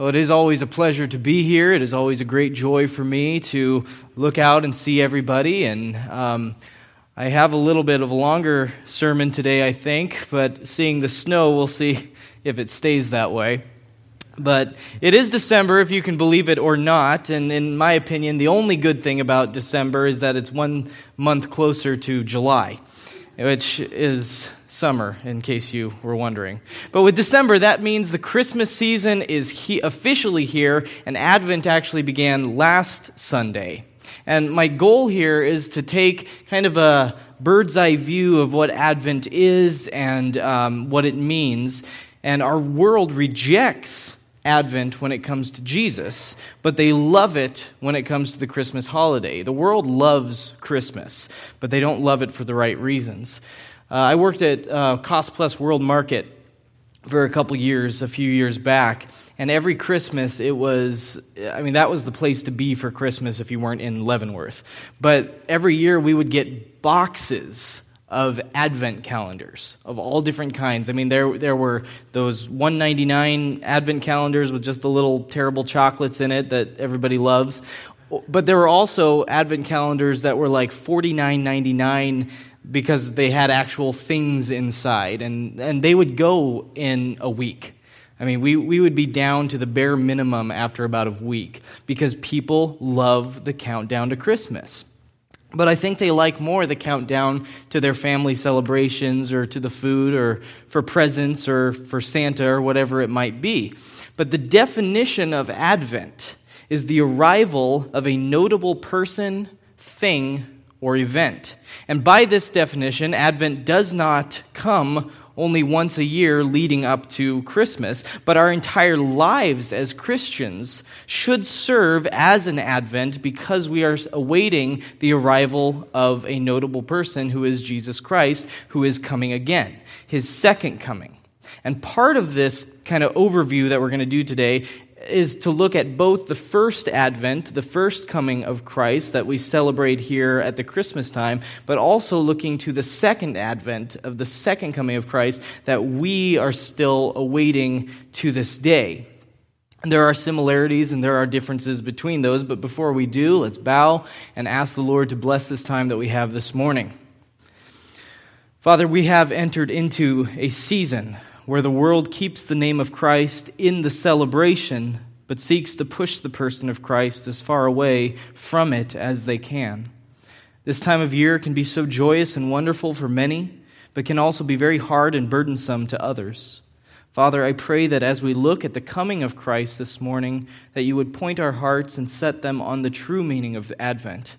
Well, it is always a pleasure to be here. It is always a great joy for me to look out and see everybody. And um, I have a little bit of a longer sermon today, I think, but seeing the snow, we'll see if it stays that way. But it is December, if you can believe it or not. And in my opinion, the only good thing about December is that it's one month closer to July, which is summer, in case you were wondering. But with December, that means the Christmas season is he- officially here, and Advent actually began last Sunday. And my goal here is to take kind of a bird's eye view of what Advent is and um, what it means. And our world rejects Advent when it comes to Jesus, but they love it when it comes to the Christmas holiday. The world loves Christmas, but they don't love it for the right reasons. Uh, I worked at uh, Cost Plus World Market for a couple years, a few years back, and every Christmas it was, I mean, that was the place to be for Christmas if you weren't in Leavenworth. But every year we would get boxes of advent calendars of all different kinds. I mean, there, there were those 199 advent calendars with just the little terrible chocolates in it that everybody loves. But there were also advent calendars that were like 49.99 because they had actual things inside, and, and they would go in a week. I mean, we, we would be down to the bare minimum after about a week because people love the countdown to Christmas. But I think they like more the countdown to their family celebrations or to the food or for presents or for Santa or whatever it might be. But the definition of Advent is the arrival of a notable person, thing, or event. And by this definition, Advent does not come only once a year leading up to Christmas, but our entire lives as Christians should serve as an Advent because we are awaiting the arrival of a notable person who is Jesus Christ, who is coming again, his second coming. And part of this kind of overview that we're going to do today is to look at both the first advent, the first coming of Christ that we celebrate here at the Christmas time, but also looking to the second advent of the second coming of Christ that we are still awaiting to this day. And there are similarities and there are differences between those, but before we do, let's bow and ask the Lord to bless this time that we have this morning. Father, we have entered into a season where the world keeps the name of Christ in the celebration, but seeks to push the person of Christ as far away from it as they can. This time of year can be so joyous and wonderful for many, but can also be very hard and burdensome to others. Father, I pray that as we look at the coming of Christ this morning, that you would point our hearts and set them on the true meaning of Advent,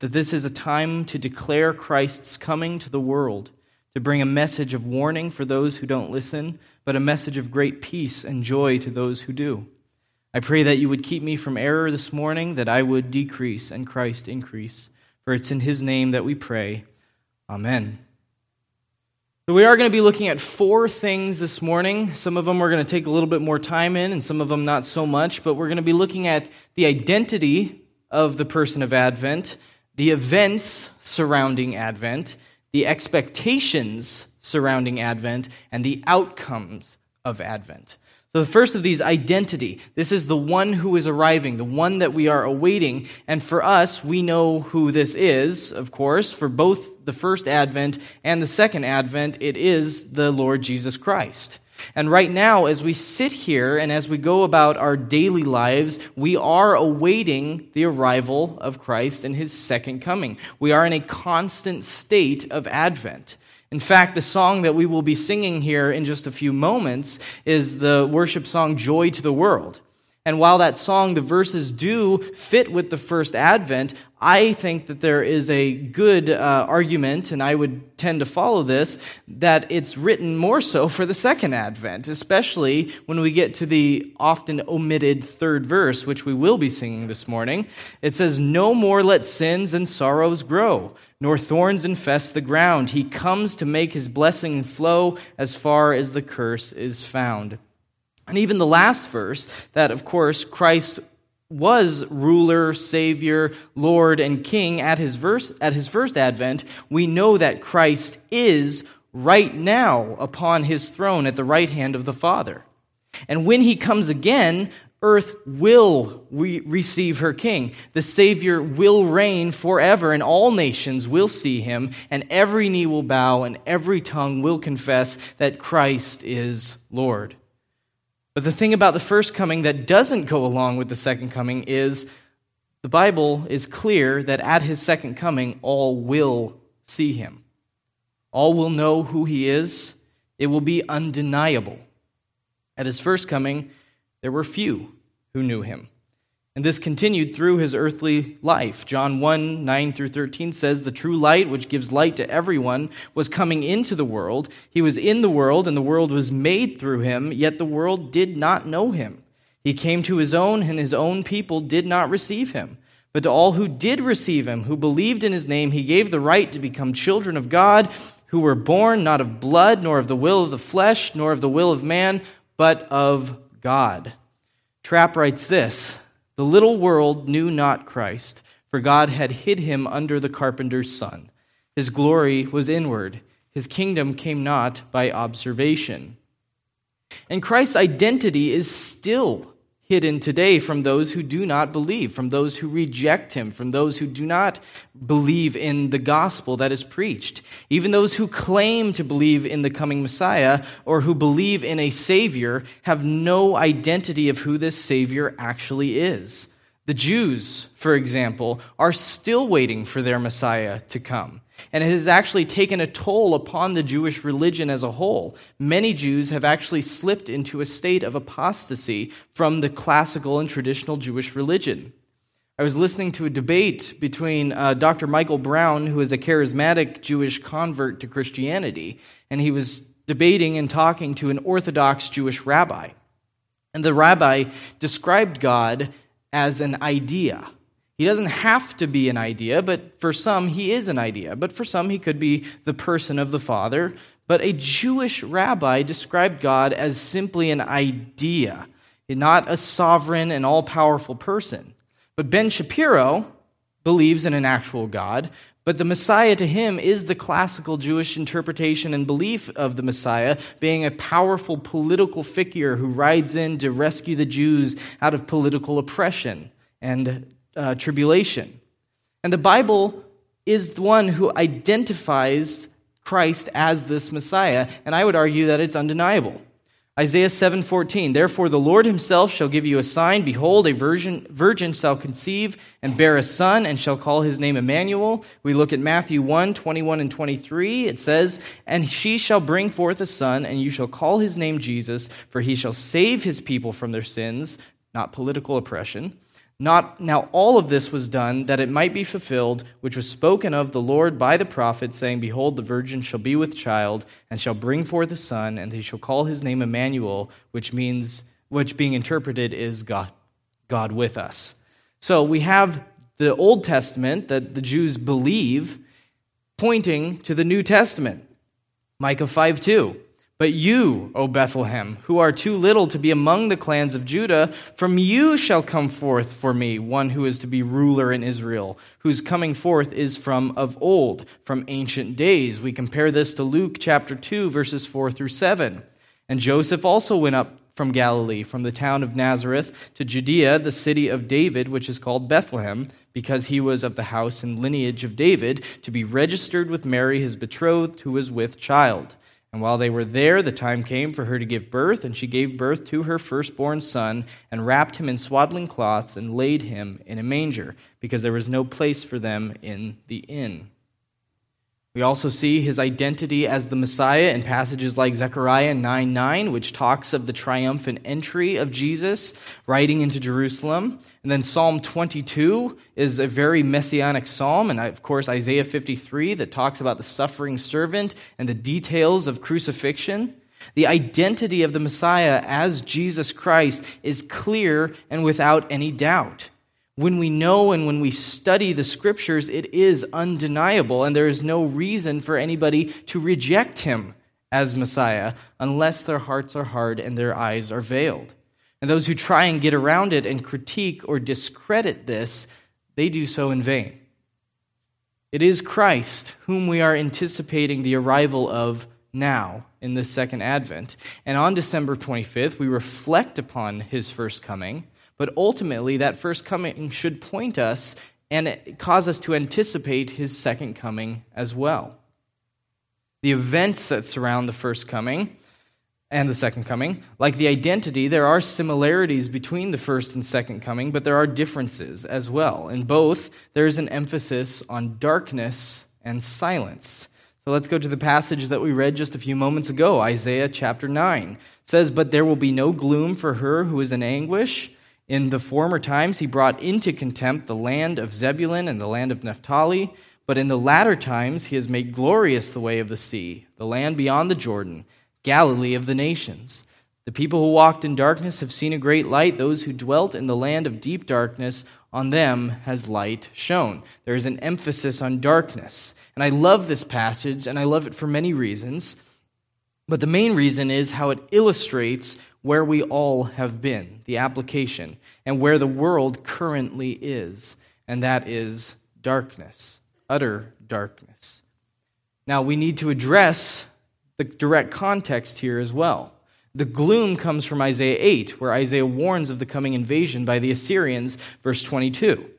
that this is a time to declare Christ's coming to the world to bring a message of warning for those who don't listen, but a message of great peace and joy to those who do. I pray that you would keep me from error this morning, that I would decrease and Christ increase. For it's in his name that we pray. Amen. So, we are going to be looking at four things this morning. Some of them we're going to take a little bit more time in, and some of them not so much. But we're going to be looking at the identity of the person of Advent, the events surrounding Advent, the expectations surrounding Advent, and the outcomes of Advent. So, the first of these, identity. This is the one who is arriving, the one that we are awaiting. And for us, we know who this is, of course. For both the first Advent and the second Advent, it is the Lord Jesus Christ. And right now, as we sit here and as we go about our daily lives, we are awaiting the arrival of Christ and his second coming. We are in a constant state of Advent. In fact, the song that we will be singing here in just a few moments is the worship song Joy to the World. And while that song, the verses do fit with the first advent, I think that there is a good uh, argument, and I would tend to follow this, that it's written more so for the second advent, especially when we get to the often omitted third verse, which we will be singing this morning. It says, No more let sins and sorrows grow, nor thorns infest the ground. He comes to make his blessing flow as far as the curse is found. And even the last verse, that of course Christ was ruler, savior, lord, and king at his, verse, at his first advent, we know that Christ is right now upon his throne at the right hand of the Father. And when he comes again, earth will re- receive her king. The Savior will reign forever, and all nations will see him, and every knee will bow, and every tongue will confess that Christ is Lord. But the thing about the first coming that doesn't go along with the second coming is the Bible is clear that at his second coming, all will see him. All will know who he is. It will be undeniable. At his first coming, there were few who knew him. And this continued through his earthly life. John 1 9 through 13 says, The true light, which gives light to everyone, was coming into the world. He was in the world, and the world was made through him, yet the world did not know him. He came to his own, and his own people did not receive him. But to all who did receive him, who believed in his name, he gave the right to become children of God, who were born not of blood, nor of the will of the flesh, nor of the will of man, but of God. Trapp writes this The little world knew not Christ, for God had hid him under the carpenter's son. His glory was inward, his kingdom came not by observation. And Christ's identity is still hidden today from those who do not believe, from those who reject him, from those who do not believe in the gospel that is preached. Even those who claim to believe in the coming Messiah or who believe in a Savior have no identity of who this Savior actually is. The Jews, for example, are still waiting for their Messiah to come. And it has actually taken a toll upon the Jewish religion as a whole. Many Jews have actually slipped into a state of apostasy from the classical and traditional Jewish religion. I was listening to a debate between uh, Dr. Michael Brown, who is a charismatic Jewish convert to Christianity, and he was debating and talking to an Orthodox Jewish rabbi. And the rabbi described God as an idea. He doesn't have to be an idea, but for some, he is an idea. But for some, he could be the person of the Father. But a Jewish rabbi described God as simply an idea, not a sovereign and all powerful person. But Ben Shapiro believes in an actual God, but the Messiah to him is the classical Jewish interpretation and belief of the Messiah being a powerful political figure who rides in to rescue the Jews out of political oppression and uh, tribulation. And the Bible is the one who identifies Christ as this Messiah, and I would argue that it's undeniable. Isaiah 7:14 Therefore the Lord himself shall give you a sign behold a virgin virgin shall conceive and bear a son and shall call his name Emmanuel. We look at Matthew 1:21 and 23 it says and she shall bring forth a son and you shall call his name Jesus for he shall save his people from their sins not political oppression. Not, now all of this was done that it might be fulfilled, which was spoken of the Lord by the prophet, saying, Behold, the virgin shall be with child, and shall bring forth a son, and he shall call his name Emmanuel, which means, which being interpreted is God, God with us. So we have the Old Testament that the Jews believe pointing to the New Testament. Micah 5 2. But you, O Bethlehem, who are too little to be among the clans of Judah, from you shall come forth for me one who is to be ruler in Israel, whose coming forth is from of old, from ancient days. We compare this to Luke chapter 2, verses 4 through 7. And Joseph also went up from Galilee, from the town of Nazareth to Judea, the city of David, which is called Bethlehem, because he was of the house and lineage of David, to be registered with Mary, his betrothed, who was with child. And while they were there, the time came for her to give birth, and she gave birth to her firstborn son, and wrapped him in swaddling cloths, and laid him in a manger, because there was no place for them in the inn. We also see his identity as the Messiah in passages like Zechariah 9 9, which talks of the triumphant entry of Jesus riding into Jerusalem. And then Psalm 22 is a very messianic psalm. And of course, Isaiah 53 that talks about the suffering servant and the details of crucifixion. The identity of the Messiah as Jesus Christ is clear and without any doubt. When we know and when we study the scriptures, it is undeniable, and there is no reason for anybody to reject him as Messiah unless their hearts are hard and their eyes are veiled. And those who try and get around it and critique or discredit this, they do so in vain. It is Christ whom we are anticipating the arrival of now in this second advent. And on December 25th, we reflect upon his first coming, but ultimately, that first coming should point us and cause us to anticipate his second coming as well. The events that surround the first coming and the second coming. Like the identity, there are similarities between the first and second coming, but there are differences as well. In both, there is an emphasis on darkness and silence. So let's go to the passage that we read just a few moments ago, Isaiah chapter 9. It says, But there will be no gloom for her who is in anguish. In the former times, he brought into contempt the land of Zebulun and the land of Naphtali. But in the latter times, he has made glorious the way of the sea, the land beyond the Jordan Galilee of the nations. The people who walked in darkness have seen a great light. Those who dwelt in the land of deep darkness, on them has light shone. There is an emphasis on darkness. And I love this passage, and I love it for many reasons. But the main reason is how it illustrates where we all have been, the application, and where the world currently is, and that is darkness, utter darkness. Now, we need to address the direct context here as well. The gloom comes from Isaiah 8, where Isaiah warns of the coming invasion by the Assyrians, verse 22.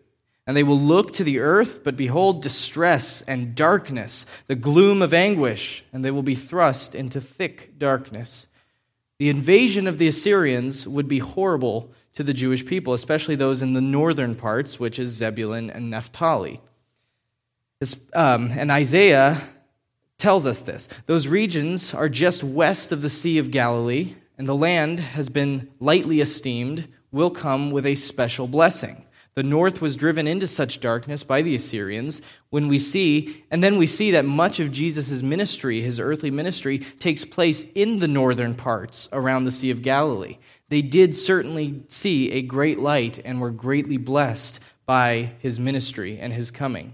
And they will look to the earth, but behold distress and darkness, the gloom of anguish, and they will be thrust into thick darkness. The invasion of the Assyrians would be horrible to the Jewish people, especially those in the northern parts, which is Zebulun and Naphtali. This, um, and Isaiah tells us this. Those regions are just west of the Sea of Galilee, and the land has been lightly esteemed, will come with a special blessing. The north was driven into such darkness by the Assyrians. When we see, and then we see that much of Jesus' ministry, his earthly ministry, takes place in the northern parts around the Sea of Galilee. They did certainly see a great light and were greatly blessed by his ministry and his coming.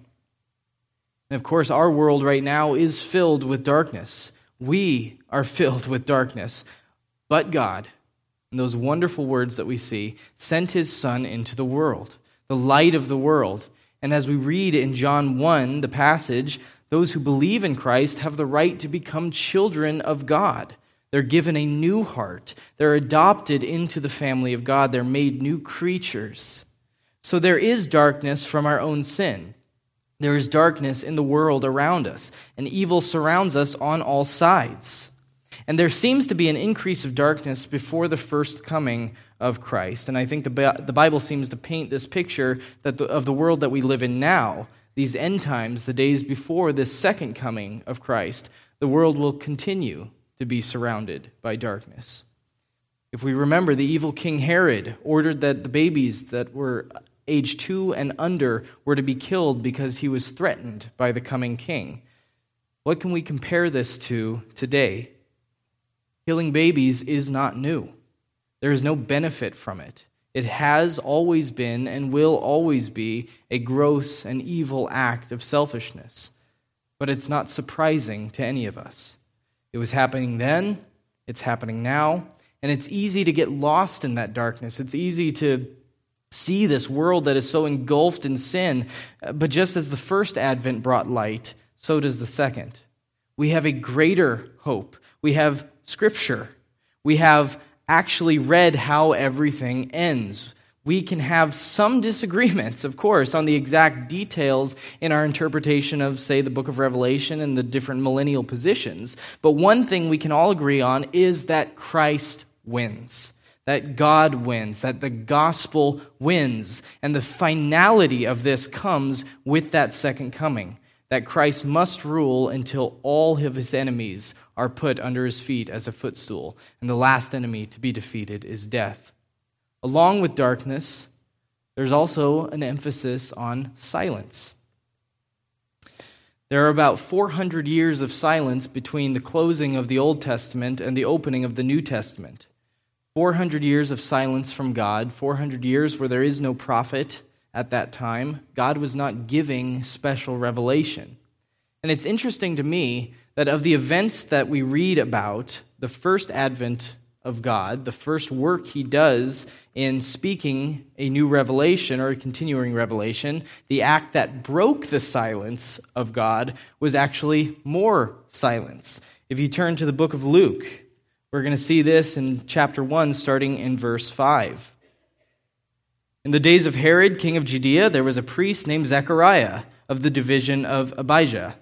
And of course, our world right now is filled with darkness. We are filled with darkness. But God, and those wonderful words that we see, sent his Son into the world, the light of the world. And as we read in John 1, the passage, those who believe in Christ have the right to become children of God. They're given a new heart. They're adopted into the family of God. They're made new creatures. So there is darkness from our own sin. There is darkness in the world around us, and evil surrounds us on all sides. And there seems to be an increase of darkness before the first coming of Christ. And I think the, the Bible seems to paint this picture that the, of the world that we live in now, these end times, the days before this second coming of Christ, the world will continue to be surrounded by darkness. If we remember, the evil King Herod ordered that the babies that were age two and under, were to be killed because he was threatened by the coming king. What can we compare this to today? Killing babies is not new. There is no benefit from it. It has always been and will always be a gross and evil act of selfishness. But it's not surprising to any of us. It was happening then, it's happening now, and it's easy to get lost in that darkness. It's easy to see this world that is so engulfed in sin. But just as the first advent brought light, so does the second. We have a greater hope. We have scripture. We have actually read how everything ends. We can have some disagreements, of course, on the exact details in our interpretation of, say, the book of Revelation and the different millennial positions. But one thing we can all agree on is that Christ wins that God wins, that the gospel wins. And the finality of this comes with that second coming, that Christ must rule until all of his enemies are put under his feet as a footstool. And the last enemy to be defeated is death. Along with darkness, there's also an emphasis on silence. There are about 400 years of silence between the closing of the Old Testament and the opening of the New Testament. 400 years of silence from God, 400 years where there is no prophet at that time. God was not giving special revelation. And it's interesting to me that of the events that we read about, the first advent of God, the first work he does in speaking a new revelation or a continuing revelation, the act that broke the silence of God was actually more silence. If you turn to the book of Luke, we're going to see this in chapter 1, starting in verse 5. In the days of Herod, king of Judea, there was a priest named Zechariah of the division of Abijah.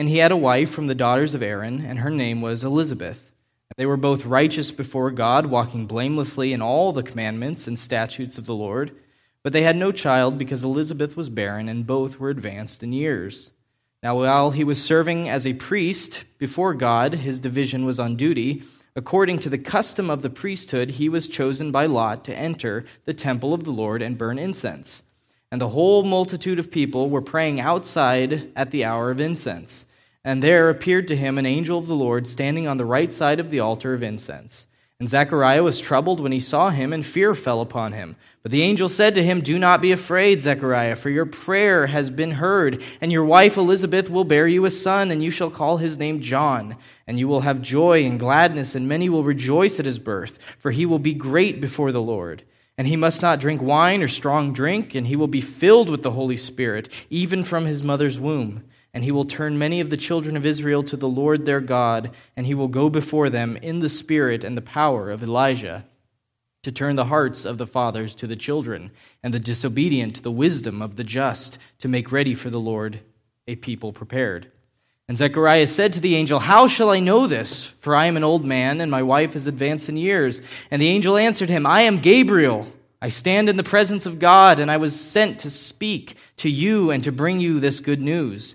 And he had a wife from the daughters of Aaron, and her name was Elizabeth. They were both righteous before God, walking blamelessly in all the commandments and statutes of the Lord. But they had no child because Elizabeth was barren, and both were advanced in years. Now, while he was serving as a priest before God, his division was on duty. According to the custom of the priesthood, he was chosen by Lot to enter the temple of the Lord and burn incense. And the whole multitude of people were praying outside at the hour of incense. And there appeared to him an angel of the Lord standing on the right side of the altar of incense. And Zechariah was troubled when he saw him, and fear fell upon him. But the angel said to him, Do not be afraid, Zechariah, for your prayer has been heard, and your wife Elizabeth will bear you a son, and you shall call his name John. And you will have joy and gladness, and many will rejoice at his birth, for he will be great before the Lord. And he must not drink wine or strong drink, and he will be filled with the Holy Spirit, even from his mother's womb and he will turn many of the children of Israel to the Lord their God, and he will go before them in the spirit and the power of Elijah, to turn the hearts of the fathers to the children, and the disobedient to the wisdom of the just, to make ready for the Lord a people prepared. And Zechariah said to the angel, How shall I know this? For I am an old man, and my wife is advanced in years. And the angel answered him, I am Gabriel. I stand in the presence of God, and I was sent to speak to you and to bring you this good news.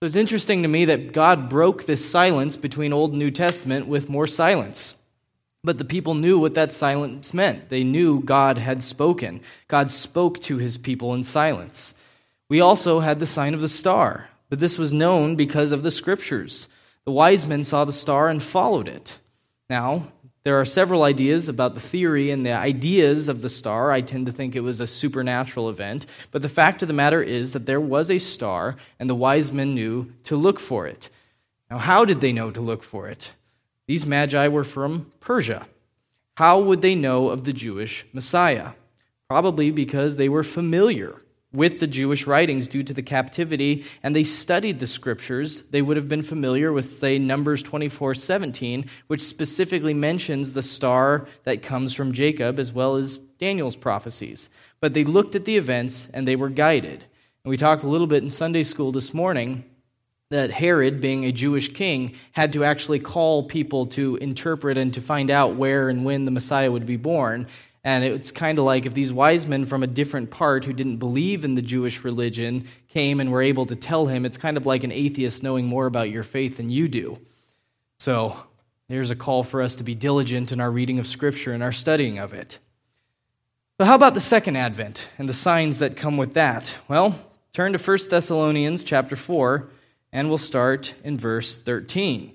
So it's interesting to me that God broke this silence between Old and New Testament with more silence. But the people knew what that silence meant. They knew God had spoken. God spoke to his people in silence. We also had the sign of the star, but this was known because of the scriptures. The wise men saw the star and followed it. Now, there are several ideas about the theory and the ideas of the star. I tend to think it was a supernatural event. But the fact of the matter is that there was a star, and the wise men knew to look for it. Now, how did they know to look for it? These magi were from Persia. How would they know of the Jewish Messiah? Probably because they were familiar with the Jewish writings due to the captivity and they studied the scriptures, they would have been familiar with, say, Numbers 24 17, which specifically mentions the star that comes from Jacob as well as Daniel's prophecies. But they looked at the events and they were guided. And we talked a little bit in Sunday school this morning that Herod, being a Jewish king, had to actually call people to interpret and to find out where and when the Messiah would be born. And it's kind of like if these wise men from a different part who didn't believe in the Jewish religion came and were able to tell him, it's kind of like an atheist knowing more about your faith than you do. So there's a call for us to be diligent in our reading of Scripture and our studying of it. So, how about the second advent and the signs that come with that? Well, turn to 1 Thessalonians chapter 4, and we'll start in verse 13.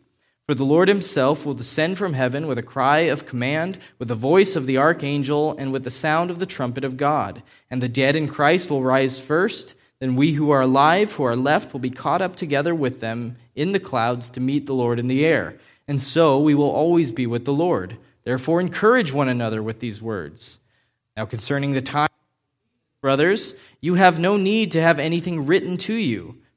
For the Lord himself will descend from heaven with a cry of command, with the voice of the archangel, and with the sound of the trumpet of God. And the dead in Christ will rise first. Then we who are alive, who are left, will be caught up together with them in the clouds to meet the Lord in the air. And so we will always be with the Lord. Therefore, encourage one another with these words. Now, concerning the time, brothers, you have no need to have anything written to you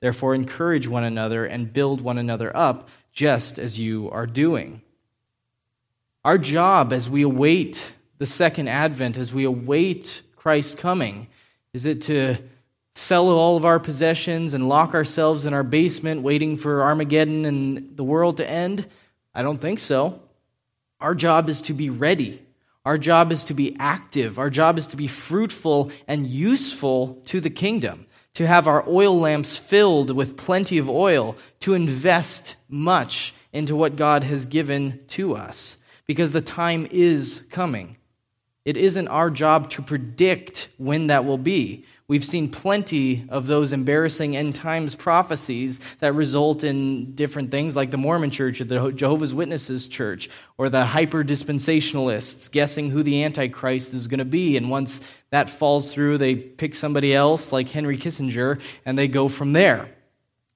Therefore, encourage one another and build one another up, just as you are doing. Our job as we await the second advent, as we await Christ's coming, is it to sell all of our possessions and lock ourselves in our basement waiting for Armageddon and the world to end? I don't think so. Our job is to be ready. Our job is to be active. Our job is to be fruitful and useful to the kingdom to have our oil lamps filled with plenty of oil, to invest much into what God has given to us, because the time is coming. It isn't our job to predict when that will be. We've seen plenty of those embarrassing end times prophecies that result in different things like the Mormon church or the Jehovah's Witnesses church or the hyper dispensationalists guessing who the Antichrist is going to be. And once that falls through, they pick somebody else like Henry Kissinger and they go from there.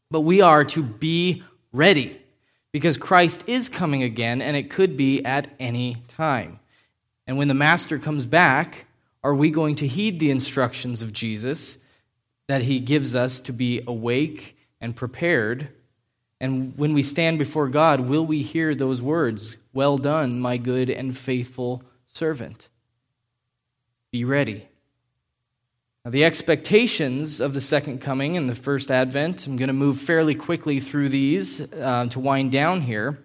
But we are to be ready because Christ is coming again and it could be at any time. And when the Master comes back, are we going to heed the instructions of Jesus that he gives us to be awake and prepared? And when we stand before God, will we hear those words, Well done, my good and faithful servant? Be ready. Now, the expectations of the second coming and the first advent, I'm going to move fairly quickly through these uh, to wind down here.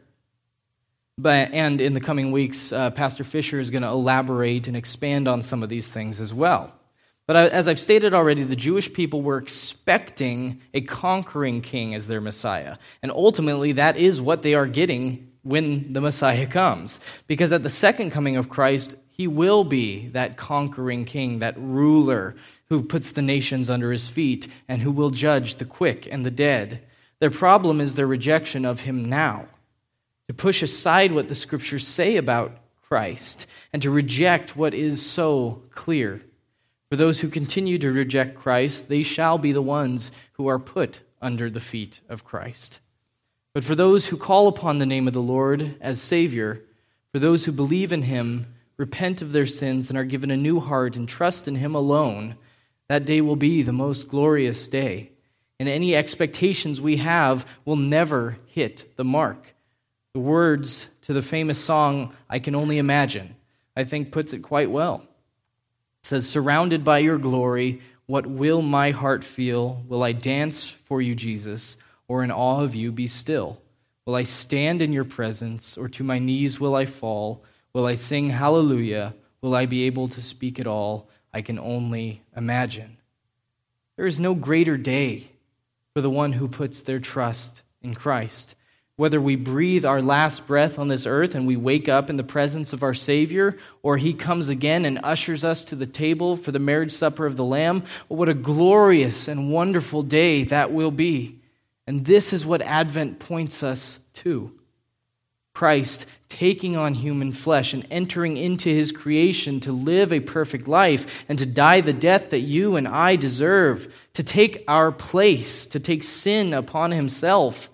But, and in the coming weeks, uh, Pastor Fisher is going to elaborate and expand on some of these things as well. But as I've stated already, the Jewish people were expecting a conquering king as their Messiah. And ultimately, that is what they are getting when the Messiah comes. Because at the second coming of Christ, he will be that conquering king, that ruler who puts the nations under his feet and who will judge the quick and the dead. Their problem is their rejection of him now to push aside what the scriptures say about Christ, and to reject what is so clear. For those who continue to reject Christ, they shall be the ones who are put under the feet of Christ. But for those who call upon the name of the Lord as Savior, for those who believe in Him, repent of their sins, and are given a new heart and trust in Him alone, that day will be the most glorious day. And any expectations we have will never hit the mark. The words to the famous song, I Can Only Imagine, I think puts it quite well. It says, Surrounded by your glory, what will my heart feel? Will I dance for you, Jesus, or in awe of you be still? Will I stand in your presence, or to my knees will I fall? Will I sing hallelujah? Will I be able to speak at all? I can only imagine. There is no greater day for the one who puts their trust in Christ. Whether we breathe our last breath on this earth and we wake up in the presence of our Savior, or He comes again and ushers us to the table for the marriage supper of the Lamb, what a glorious and wonderful day that will be. And this is what Advent points us to Christ taking on human flesh and entering into His creation to live a perfect life and to die the death that you and I deserve, to take our place, to take sin upon Himself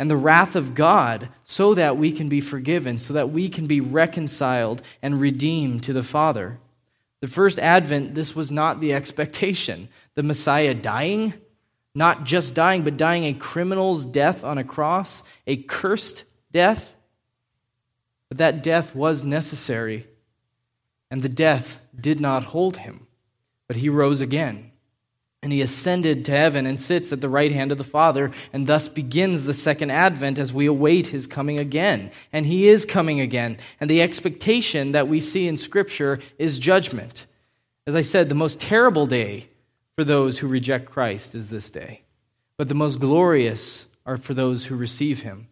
and the wrath of God so that we can be forgiven, so that we can be reconciled and redeemed to the Father. The first advent, this was not the expectation. The Messiah dying, not just dying, but dying a criminal's death on a cross, a cursed death. But that death was necessary, and the death did not hold him, but he rose again. And he ascended to heaven and sits at the right hand of the Father, and thus begins the second advent as we await his coming again. And he is coming again. And the expectation that we see in Scripture is judgment. As I said, the most terrible day for those who reject Christ is this day, but the most glorious are for those who receive him.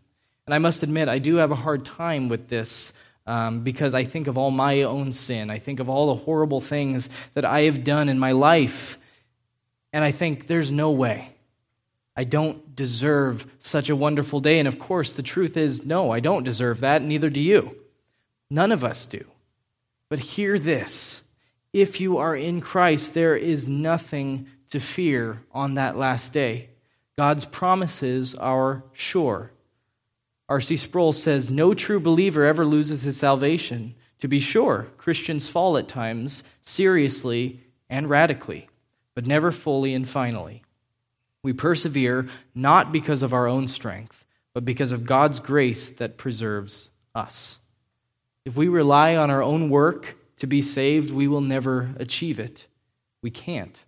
And I must admit, I do have a hard time with this. Um, because I think of all my own sin. I think of all the horrible things that I have done in my life and I think there's no way. I don't deserve such a wonderful day. And of course, the truth is no, I don't deserve that, neither do you. None of us do. But hear this if you are in Christ, there is nothing to fear on that last day. God's promises are sure. R.C. Sproul says, No true believer ever loses his salvation. To be sure, Christians fall at times, seriously and radically, but never fully and finally. We persevere not because of our own strength, but because of God's grace that preserves us. If we rely on our own work to be saved, we will never achieve it. We can't.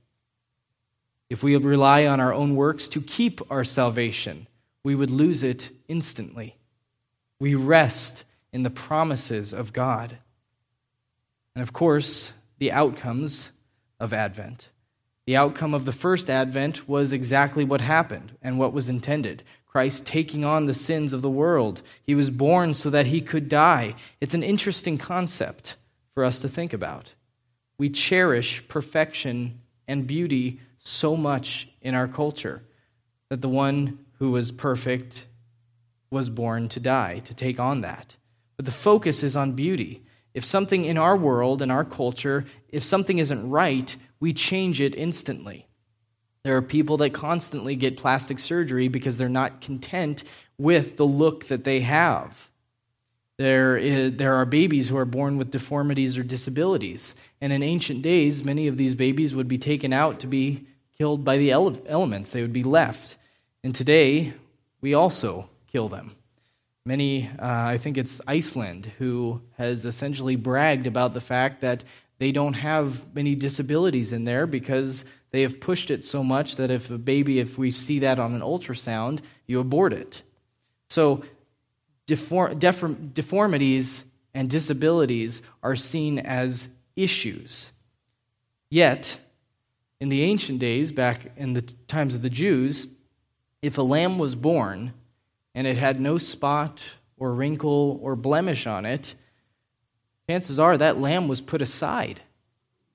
If we rely on our own works to keep our salvation, we would lose it instantly. We rest in the promises of God. And of course, the outcomes of Advent. The outcome of the first advent was exactly what happened and what was intended. Christ taking on the sins of the world. He was born so that he could die. It's an interesting concept for us to think about. We cherish perfection and beauty so much in our culture that the one who was perfect was born to die, to take on that. But the focus is on beauty. If something in our world, in our culture, if something isn't right, we change it instantly. There are people that constantly get plastic surgery because they're not content with the look that they have. There, is, there are babies who are born with deformities or disabilities. And in ancient days, many of these babies would be taken out to be killed by the ele- elements, they would be left. And today, we also kill them. Many, uh, I think it's Iceland, who has essentially bragged about the fact that they don't have many disabilities in there because they have pushed it so much that if a baby, if we see that on an ultrasound, you abort it. So deform, deform, deformities and disabilities are seen as issues. Yet, in the ancient days, back in the times of the Jews, if a lamb was born and it had no spot or wrinkle or blemish on it, chances are that lamb was put aside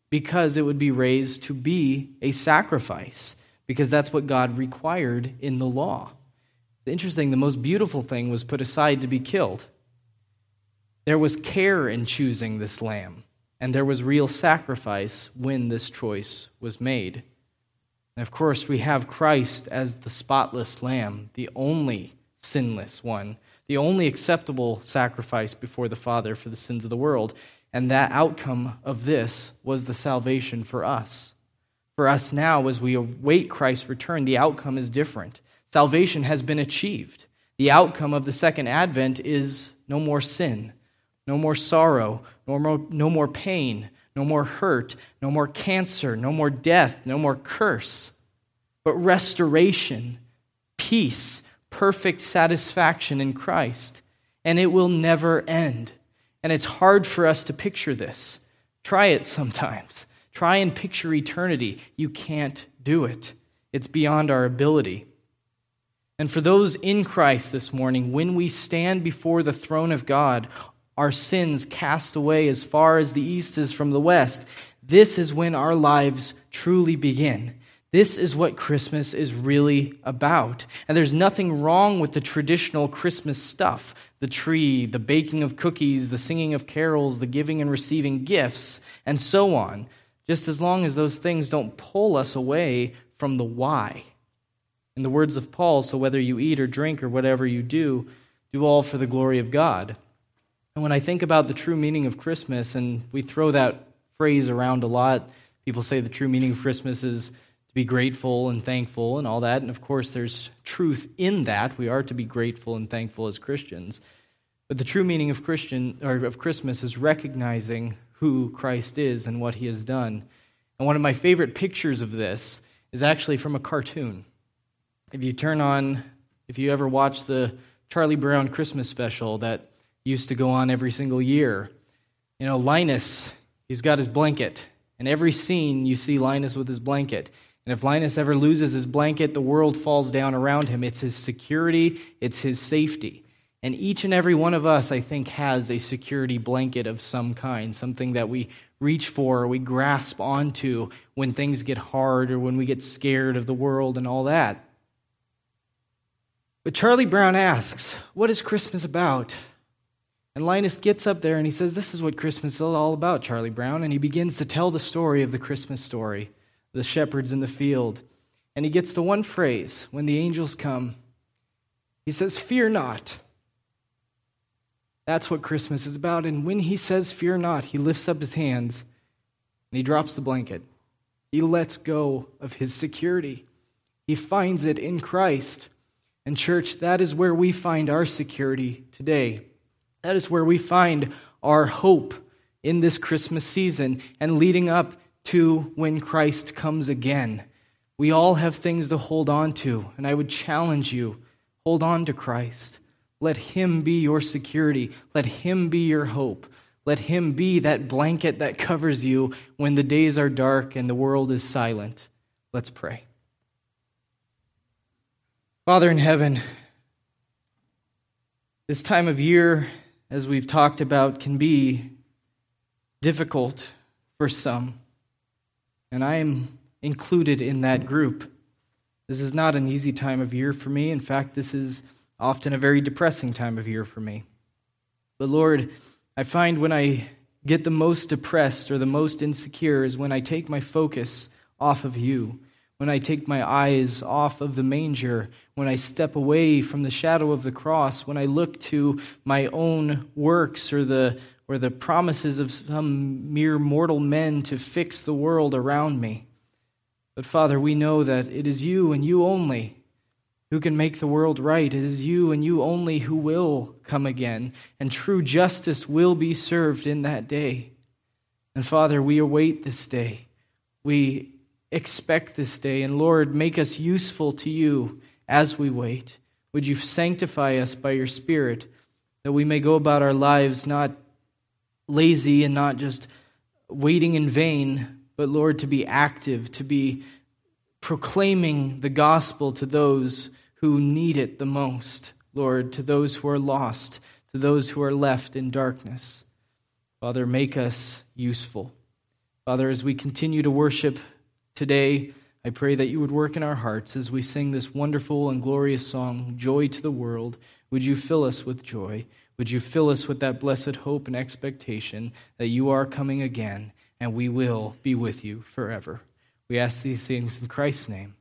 because it would be raised to be a sacrifice, because that's what God required in the law. It's interesting, the most beautiful thing was put aside to be killed. There was care in choosing this lamb, and there was real sacrifice when this choice was made. And of course, we have Christ as the spotless lamb, the only sinless one the only acceptable sacrifice before the Father for the sins of the world. And that outcome of this was the salvation for us. For us now, as we await Christ's return, the outcome is different. Salvation has been achieved. The outcome of the second advent is no more sin, no more sorrow, no more, no more pain, no more hurt, no more cancer, no more death, no more curse, but restoration, peace, perfect satisfaction in Christ, and it will never end. And it's hard for us to picture this. Try it sometimes. Try and picture eternity. You can't do it, it's beyond our ability. And for those in Christ this morning, when we stand before the throne of God, our sins cast away as far as the east is from the west, this is when our lives truly begin. This is what Christmas is really about. And there's nothing wrong with the traditional Christmas stuff the tree, the baking of cookies, the singing of carols, the giving and receiving gifts, and so on, just as long as those things don't pull us away from the why. In the words of Paul, so whether you eat or drink or whatever you do, do all for the glory of God. And when I think about the true meaning of Christmas, and we throw that phrase around a lot, people say the true meaning of Christmas is be grateful and thankful and all that. And of course, there's truth in that. We are to be grateful and thankful as Christians. But the true meaning of Christian or of Christmas is recognizing who Christ is and what he has done. And one of my favorite pictures of this is actually from a cartoon. If you turn on, if you ever watch the Charlie Brown Christmas special that used to go on every single year, you know, Linus, he's got his blanket. And every scene you see Linus with his blanket. And if Linus ever loses his blanket, the world falls down around him. It's his security, it's his safety. And each and every one of us, I think, has a security blanket of some kind, something that we reach for or we grasp onto when things get hard or when we get scared of the world and all that. But Charlie Brown asks, What is Christmas about? And Linus gets up there and he says, This is what Christmas is all about, Charlie Brown. And he begins to tell the story of the Christmas story, the shepherds in the field. And he gets to one phrase when the angels come. He says, Fear not. That's what Christmas is about. And when he says, Fear not, he lifts up his hands and he drops the blanket. He lets go of his security. He finds it in Christ. And, church, that is where we find our security today. That is where we find our hope in this Christmas season and leading up to when Christ comes again. We all have things to hold on to, and I would challenge you hold on to Christ. Let Him be your security. Let Him be your hope. Let Him be that blanket that covers you when the days are dark and the world is silent. Let's pray. Father in heaven, this time of year, as we've talked about, can be difficult for some. And I am included in that group. This is not an easy time of year for me. In fact, this is often a very depressing time of year for me. But Lord, I find when I get the most depressed or the most insecure is when I take my focus off of you when I take my eyes off of the manger, when I step away from the shadow of the cross, when I look to my own works or the, or the promises of some mere mortal men to fix the world around me. But Father, we know that it is you and you only who can make the world right. It is you and you only who will come again, and true justice will be served in that day. And Father, we await this day. We expect this day. And Lord, make us useful to you as we wait. Would you sanctify us by your Spirit that we may go about our lives not lazy and not just waiting in vain, but Lord, to be active, to be proclaiming the gospel to those who need it the most, Lord, to those who are lost, to those who are left in darkness. Father, make us useful. Father, as we continue to worship Today, I pray that you would work in our hearts as we sing this wonderful and glorious song, Joy to the World. Would you fill us with joy? Would you fill us with that blessed hope and expectation that you are coming again and we will be with you forever? We ask these things in Christ's name.